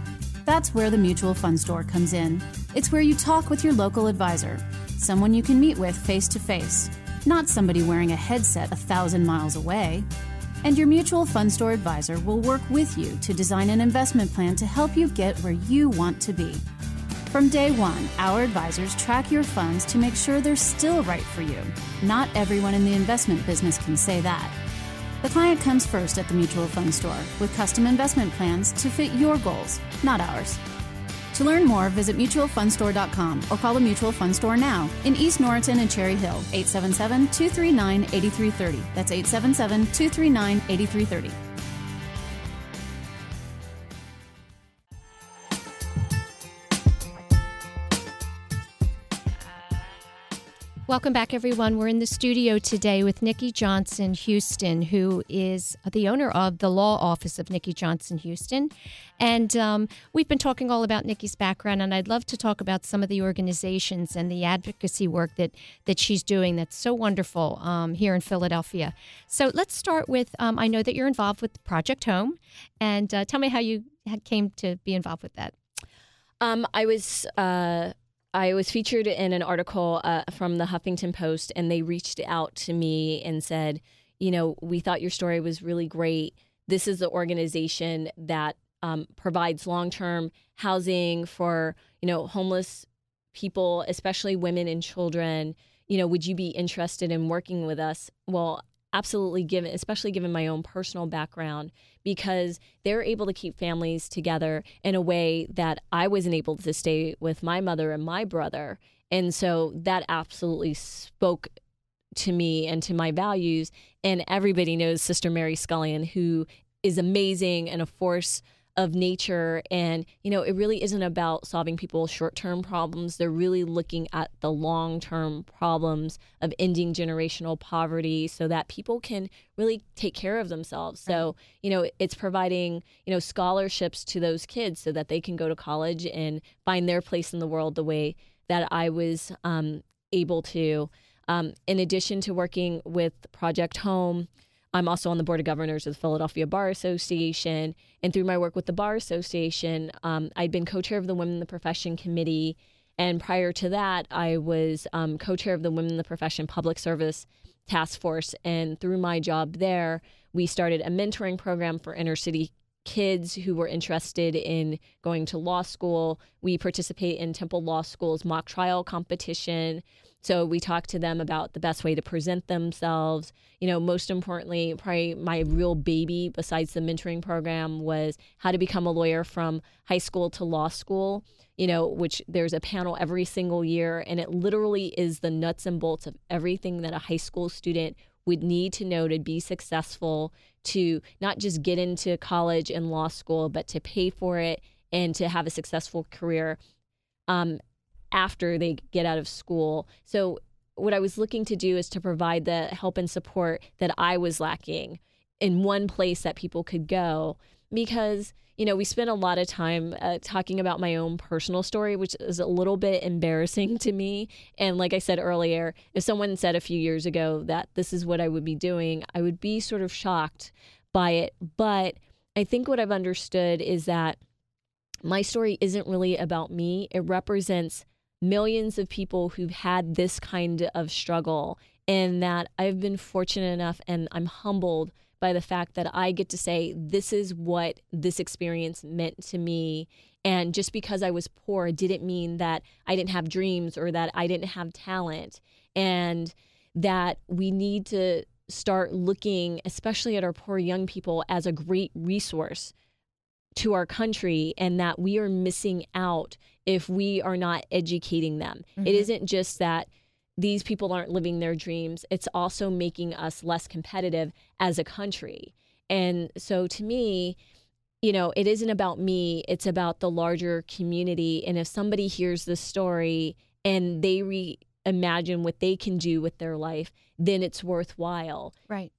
Speaker 3: That's where the Mutual Fund Store comes in. It's where you talk with your local advisor, someone you can meet with face to face, not somebody wearing a headset a thousand miles away. And your mutual fund store advisor will work with you to design an investment plan to help you get where you want to be. From day one, our advisors track your funds to make sure they're still right for you. Not everyone in the investment business can say that. The client comes first at the mutual fund store with custom investment plans to fit your goals, not ours. To learn more, visit mutualfundstore.com or call the Mutual Fund Store now in East Norriton and Cherry Hill, 877 239 8330. That's 877 239 8330.
Speaker 1: Welcome back, everyone. We're in the studio today with Nikki Johnson Huston, who is the owner of the law office of Nikki Johnson Huston. And um, we've been talking all about Nikki's background, and I'd love to talk about some of the organizations and the advocacy work that, that she's doing that's so wonderful um, here in Philadelphia. So let's start with um, I know that you're involved with Project Home, and uh, tell me how you came to be involved with that.
Speaker 2: Um, I was. Uh I was featured in an article uh, from the Huffington Post, and they reached out to me and said, you know, we thought your story was really great. This is the organization that um, provides long term housing for, you know, homeless people, especially women and children. You know, would you be interested in working with us? Well, absolutely given especially given my own personal background because they're able to keep families together in a way that I wasn't able to stay with my mother and my brother. And so that absolutely spoke to me and to my values. And everybody knows Sister Mary Scullion who is amazing and a force of nature. And, you know, it really isn't about solving people's short term problems. They're really looking at the long term problems of ending generational poverty so that people can really take care of themselves. So, you know, it's providing, you know, scholarships to those kids so that they can go to college and find their place in the world the way that I was um, able to. Um, in addition to working with Project Home, I'm also on the board of governors of the Philadelphia Bar Association. And through my work with the Bar Association, um, I'd been co chair of the Women in the Profession Committee. And prior to that, I was um, co chair of the Women in the Profession Public Service Task Force. And through my job there, we started a mentoring program for inner city kids who were interested in going to law school. We participate in Temple Law School's mock trial competition. So we talk to them about the best way to present themselves. You know, most importantly, probably my real baby besides the mentoring program was how to become a lawyer from high school to law school, you know, which there's a panel every single year. And it literally is the nuts and bolts of everything that a high school student would need to know to be successful, to not just get into college and law school, but to pay for it and to have a successful career um, after they get out of school. So, what I was looking to do is to provide the help and support that I was lacking in one place that people could go because you know we spent a lot of time uh, talking about my own personal story which is a little bit embarrassing to me. And like i said earlier if someone said a few years ago that this is what i would be doing i would be sort of shocked by it. But i think what i've understood is that my story isn't really about me. It represents millions of people who've had this kind of struggle and that i've been fortunate enough and i'm humbled by the fact that I get to say, this is what this experience meant to me. And just because I was poor didn't mean that I didn't have dreams or that I didn't have talent. And that we need to start looking, especially at our poor young people, as a great resource to our country and that we are missing out if we are not educating them. Mm-hmm. It isn't just that these people aren't living their dreams, it's also making us less competitive as a country. And so to me, you know, it isn't about me, it's about the larger community. And if somebody hears this story and they reimagine what they can do with their life, then it's worthwhile.
Speaker 1: Right.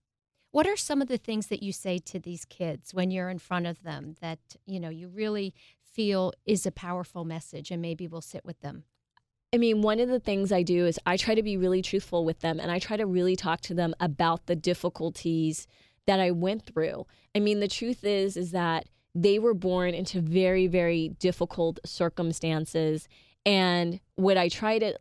Speaker 1: What are some of the things that you say to these kids when you're in front of them that, you know, you really feel is a powerful message and maybe we'll sit with them?
Speaker 2: I mean, one of the things I do is I try to be really truthful with them and I try to really talk to them about the difficulties that I went through. I mean, the truth is is that they were born into very very difficult circumstances and what I try to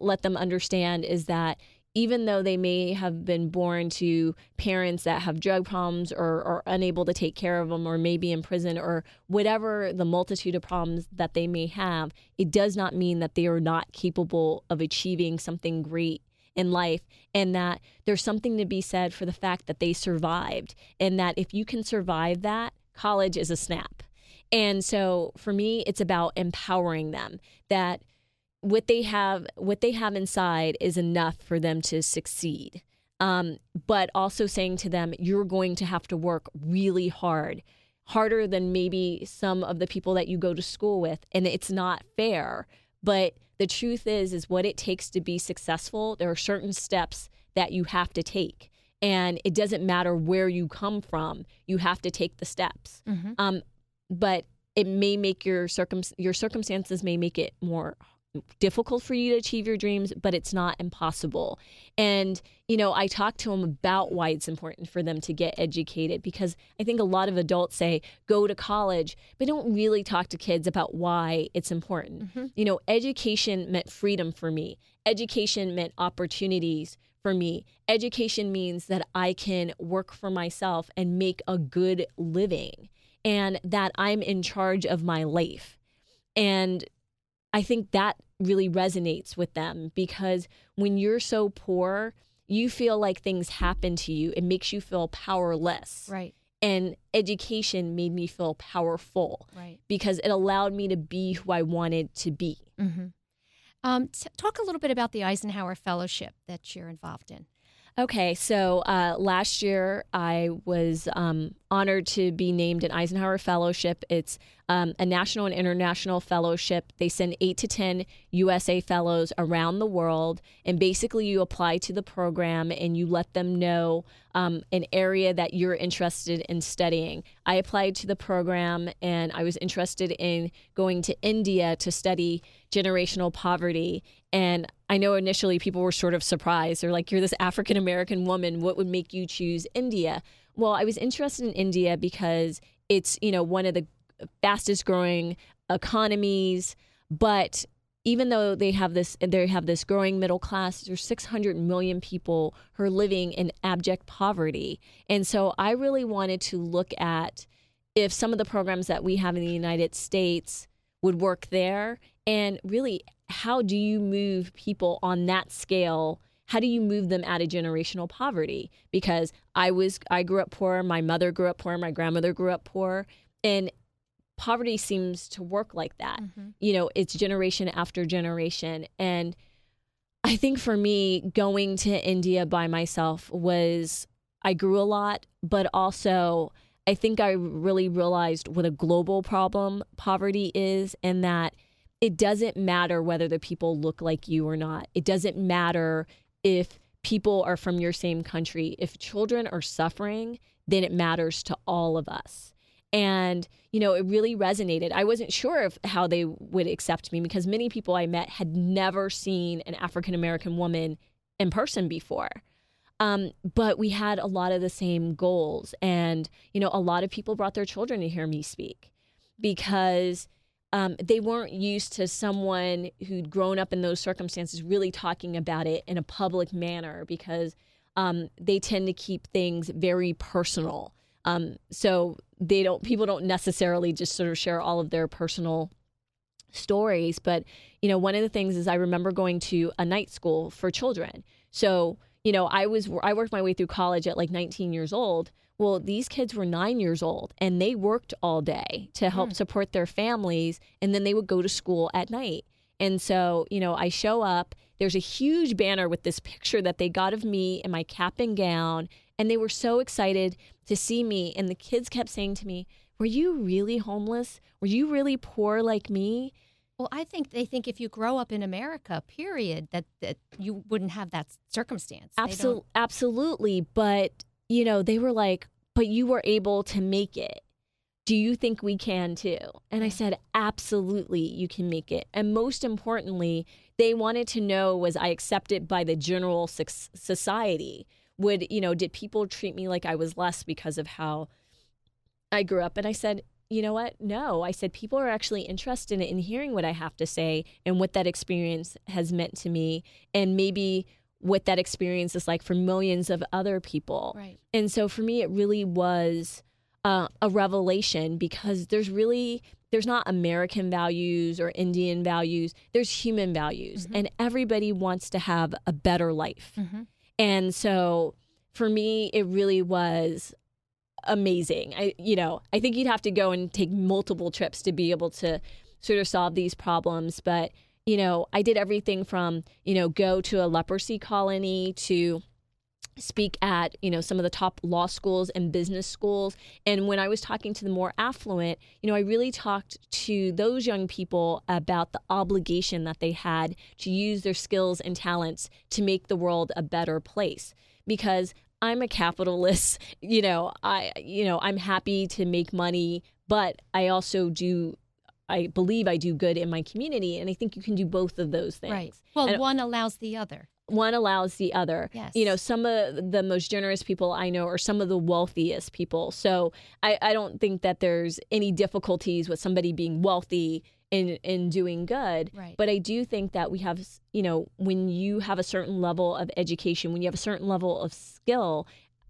Speaker 2: let them understand is that even though they may have been born to parents that have drug problems or are unable to take care of them or maybe in prison or whatever the multitude of problems that they may have, it does not mean that they are not capable of achieving something great in life and that there's something to be said for the fact that they survived and that if you can survive that, college is a snap. And so for me, it's about empowering them that what they have what they have inside is enough for them to succeed. Um, but also saying to them you're going to have to work really hard harder than maybe some of the people that you go to school with. And it's not fair but the truth is is what it takes to be successful there are certain steps that you have to take. And it doesn't matter where you come from you have to take the steps. Mm-hmm. um, but it may make your circum your circumstances may make it more difficult for you to achieve your dreams, but it's not impossible. And, you know, I talk to them about why it's important for them to get educated because I think a lot of adults say go to college, but don't really talk to kids about why it's important. Mm-hmm. You know, education meant freedom for me, education meant opportunities for me. Education means that I can work for myself and make a good living and that I'm in charge of my life. And I think that really resonates with them because when you're so poor, you feel like things happen to you. It makes you feel powerless.
Speaker 1: Right.
Speaker 2: And education made me feel powerful.
Speaker 1: Right.
Speaker 2: Because it allowed me to be who I wanted to be.
Speaker 1: Mm-hmm. Um, t- talk a little bit about the Eisenhower Fellowship that you're involved in.
Speaker 2: Okay, so uh, last year I was um, honored to be named an Eisenhower Fellowship. It's um, a national and international fellowship. They send eight to 10 USA fellows around the world. And basically, you apply to the program and you let them know um, an area that you're interested in studying. I applied to the program and I was interested in going to India to study generational poverty. And I know initially people were sort of surprised. They're like, you're this African American woman. What would make you choose India? Well, I was interested in India because it's, you know, one of the fastest growing economies, but even though they have this they have this growing middle class there's 600 million people who are living in abject poverty and so i really wanted to look at if some of the programs that we have in the united states would work there and really how do you move people on that scale how do you move them out of generational poverty because i was i grew up poor my mother grew up poor my grandmother grew up poor and poverty seems to work like that. Mm-hmm. You know, it's generation after generation. And I think for me, going to India by myself was, I grew a lot, but also I think I really realized what a global problem poverty is and that it doesn't matter whether the people look like you or not. It doesn't matter if people are from your same country. If children are suffering, then it matters to all of us. And, you know, it really resonated. I wasn't sure of how they would accept me because many people I met had never seen an African American woman in person before. Um, but we had a lot of the same goals. And, you know, a lot of people brought their children to hear me speak because um, they weren't used to someone who'd grown up in those circumstances really talking about it in a public manner because um, they tend to keep things very personal. Um, so they don't, people don't necessarily just sort of share all of their personal stories. But, you know, one of the things is I remember going to a night school for children. So, you know, I was I worked my way through college at like 19 years old. Well, these kids were 9 years old and they worked all day to help mm. support their families and then they would go to school at night. And so, you know, I show up, there's a huge banner with this picture that they got of me in my cap and gown and they were so excited to see me and the kids kept saying to me, "Were you really homeless? Were you really poor like me?"
Speaker 1: Well, I think they think if you grow up in America, period, that, that you wouldn't have that circumstance.
Speaker 2: Absolutely, absolutely. But you know, they were like, "But you were able to make it. Do you think we can too?" And I said, "Absolutely, you can make it." And most importantly, they wanted to know was I accepted by the general society? Would you know? Did people treat me like I was less because of how I grew up? And I said, you know what? No, I said people are actually interested in hearing what I have to say and what that experience has meant to me, and maybe what that experience is like for millions of other people.
Speaker 1: Right.
Speaker 2: And so for me, it really was uh, a revelation because there's really there's not American values or Indian values. There's human values, mm-hmm. and everybody wants to have a better life. Mm-hmm. And so for me, it really was amazing. I you know, I think you'd have to go and take multiple trips to be able to sort of solve these problems, but you know, I did everything from, you know, go to a leprosy colony to speak at you know some of the top law schools and business schools and when i was talking to the more affluent you know i really talked to those young people about the obligation that they had to use their skills and talents to make the world a better place because I'm a capitalist. You know, I you know, I'm happy to make money, but I also do I believe I do good in my community and I think you can do both of those things.
Speaker 1: Right. Well,
Speaker 2: and
Speaker 1: one allows the other.
Speaker 2: One allows the other.
Speaker 1: Yes.
Speaker 2: You know, some of the most generous people I know are some of the wealthiest people. So I, I don't think that there's any difficulties with somebody being wealthy in in doing good.
Speaker 1: Right.
Speaker 2: But I do think that we have, you know, when you have a certain level of education, when you have a certain level of skill,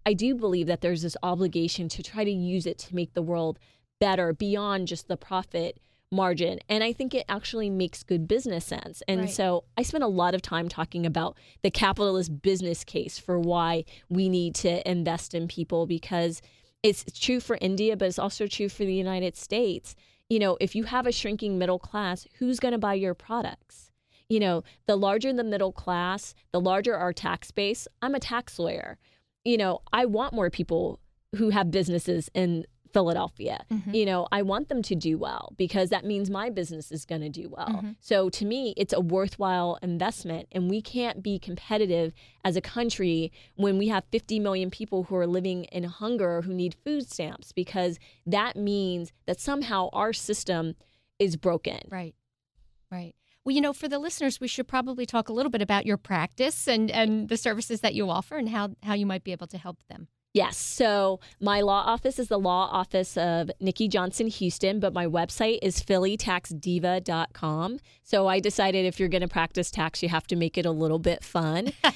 Speaker 2: I do believe that there's this obligation to try to use it to make the world better beyond just the profit margin. And I think it actually makes good business sense. And right. so I spent a lot of time talking about the capitalist business case for why we need to invest in people because it's true for India, but it's also true for the United States you know, if you have a shrinking middle class, who's going to buy your products? You know, the larger the middle class, the larger our tax base. I'm a tax lawyer. You know, I want more people who have businesses in Philadelphia. Mm-hmm. You know, I want them to do well because that means my business is going to do well. Mm-hmm. So to me, it's a worthwhile investment. And we can't be competitive as a country when we have 50 million people who are living in hunger who need food stamps because that means that somehow our system is broken.
Speaker 1: Right. Right. Well, you know, for the listeners, we should probably talk a little bit about your practice and, and the services that you offer and how, how you might be able to help them.
Speaker 2: Yes. So my law office is the law office of Nikki Johnson Huston, but my website is phillytaxdiva.com. So I decided if you're going to practice tax, you have to make it a little bit fun.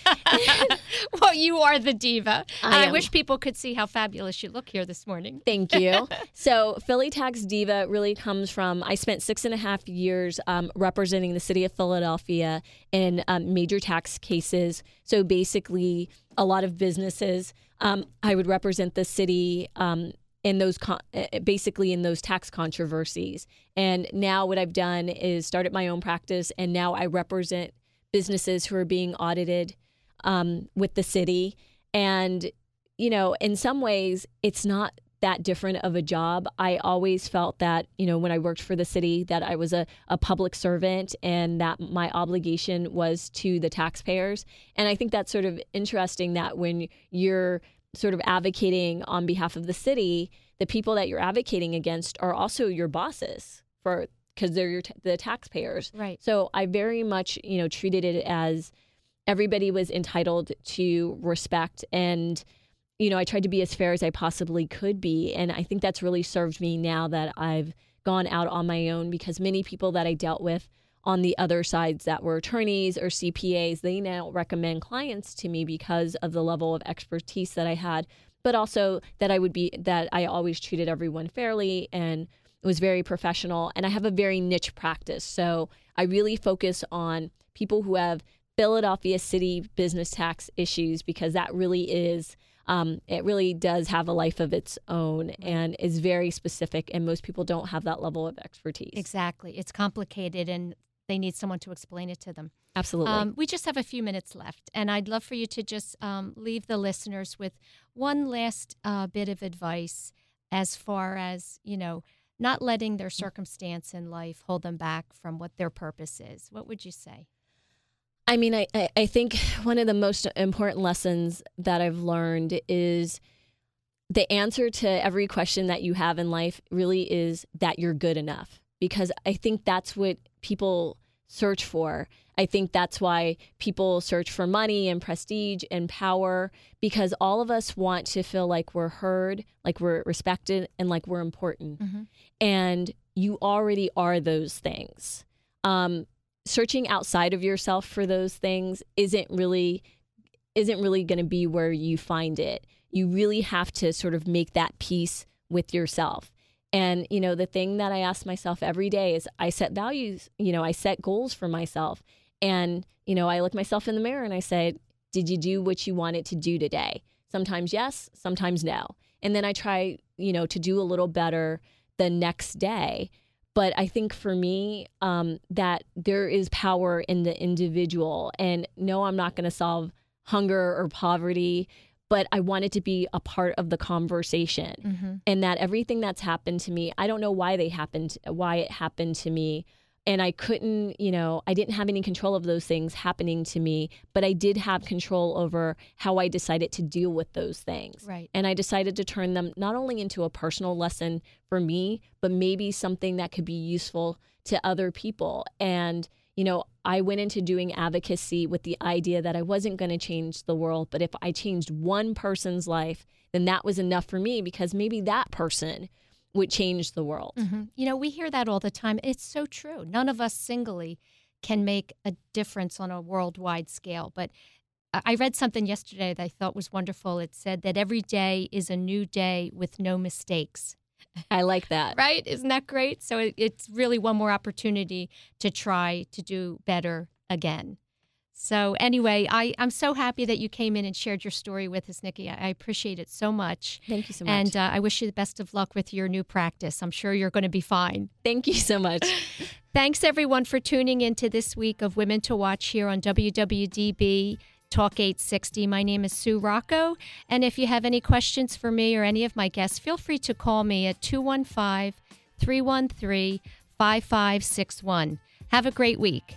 Speaker 1: well, you are the diva. I, I, wish people could see how fabulous you look here this morning.
Speaker 2: Thank you. so Philly Tax Diva really comes from, I spent six and a half years um, representing the city of Philadelphia in um, major tax cases. So basically, a lot of businesses – um, I would represent the city um, in those con- eh, eh, basically in those tax controversies. And now what I've done is started my own practice, and now I represent businesses who are being audited um, with the city. And, you know, in some ways, it's not that different of a job. I always felt that, you know, when I worked for the city, that I was a, a public servant and that my obligation was to the taxpayers. And I think that's sort of interesting that when you're sort of advocating on behalf of the city, the people that you're advocating against are also your bosses for because they're your t- the taxpayers.
Speaker 1: Right.
Speaker 2: So I very much, you know, treated it as everybody was entitled to respect and you know, I tried to be as fair as I possibly could be. And I think that's really served me now that I've gone out on my own because many people that I dealt with on the other sides that were attorneys or CPAs, they now recommend clients to me because of the level of expertise that I had, but also that I would be, that I always treated everyone fairly and was very professional. And I have a very niche practice. So I really focus on people who have Philadelphia city business tax issues because that really is um, it really does have a life of its own and is very specific, and most people don't have that level of expertise.
Speaker 1: Exactly. It's complicated and they need someone to explain it to them.
Speaker 2: Absolutely.
Speaker 1: Um, we just have a few minutes left, and I'd love for you to just um, leave the listeners with one last uh, bit of advice as far as, you know, not letting their circumstance in life hold them back from what their purpose is. What would you say?
Speaker 2: I mean, I, I think one of the most important lessons that I've learned is the answer to every question that you have in life really is that you're good enough. Because I think that's what people search for. I think that's why people search for money and prestige and power because all of us want to feel like we're heard, like we're respected, and like we're important.
Speaker 1: Mm-hmm.
Speaker 2: And you already are those things. Um, searching outside of yourself for those things isn't really isn't really going to be where you find it. You really have to sort of make that peace with yourself. And you know, the thing that I ask myself every day is I set values, you know, I set goals for myself. And, you know, I look myself in the mirror and I say, did you do what you wanted to do today? Sometimes yes, sometimes no. And then I try, you know, to do a little better the next day. But I think for me, um, that there is power in the individual. And no, I'm not going to solve hunger or poverty, but I want it to be a part of the conversation.
Speaker 1: Mm-hmm.
Speaker 2: And that everything that's happened to me, I don't know why they happened, why it happened to me. And I couldn't, you know, I didn't have any control of those things happening to me, but I did have control over how I decided to deal with those things.
Speaker 1: Right.
Speaker 2: And I decided to turn them not only into a personal lesson for me, but maybe something that could be useful to other people. And, you know, I went into doing advocacy with the idea that I wasn't going to change the world, but if I changed one person's life, then that was enough for me because maybe that person would change the world.
Speaker 1: Mm-hmm. You know, we hear that all the time. It's so true. None of us singly can make a difference on a worldwide scale. But I read something yesterday that I thought was wonderful. It said that every day is a new day with no mistakes.
Speaker 2: I like that.
Speaker 1: Right? Isn't that great? So it, it's really one more opportunity to try to do better again. So anyway, I, I'm so happy that you came in and shared your story with us, Nikki. I, I appreciate it so much.
Speaker 2: Thank you so much.
Speaker 1: And uh, I wish you the best of luck with your new practice. I'm sure you're going to be fine.
Speaker 2: Thank you so much.
Speaker 1: Thanks everyone for tuning in to this week of Women to Watch here on WWDB Talk 860. My name is Sue Rocco. And if you have any questions for me or any of my guests, feel free to call me at 215 313 5561. Have a great week.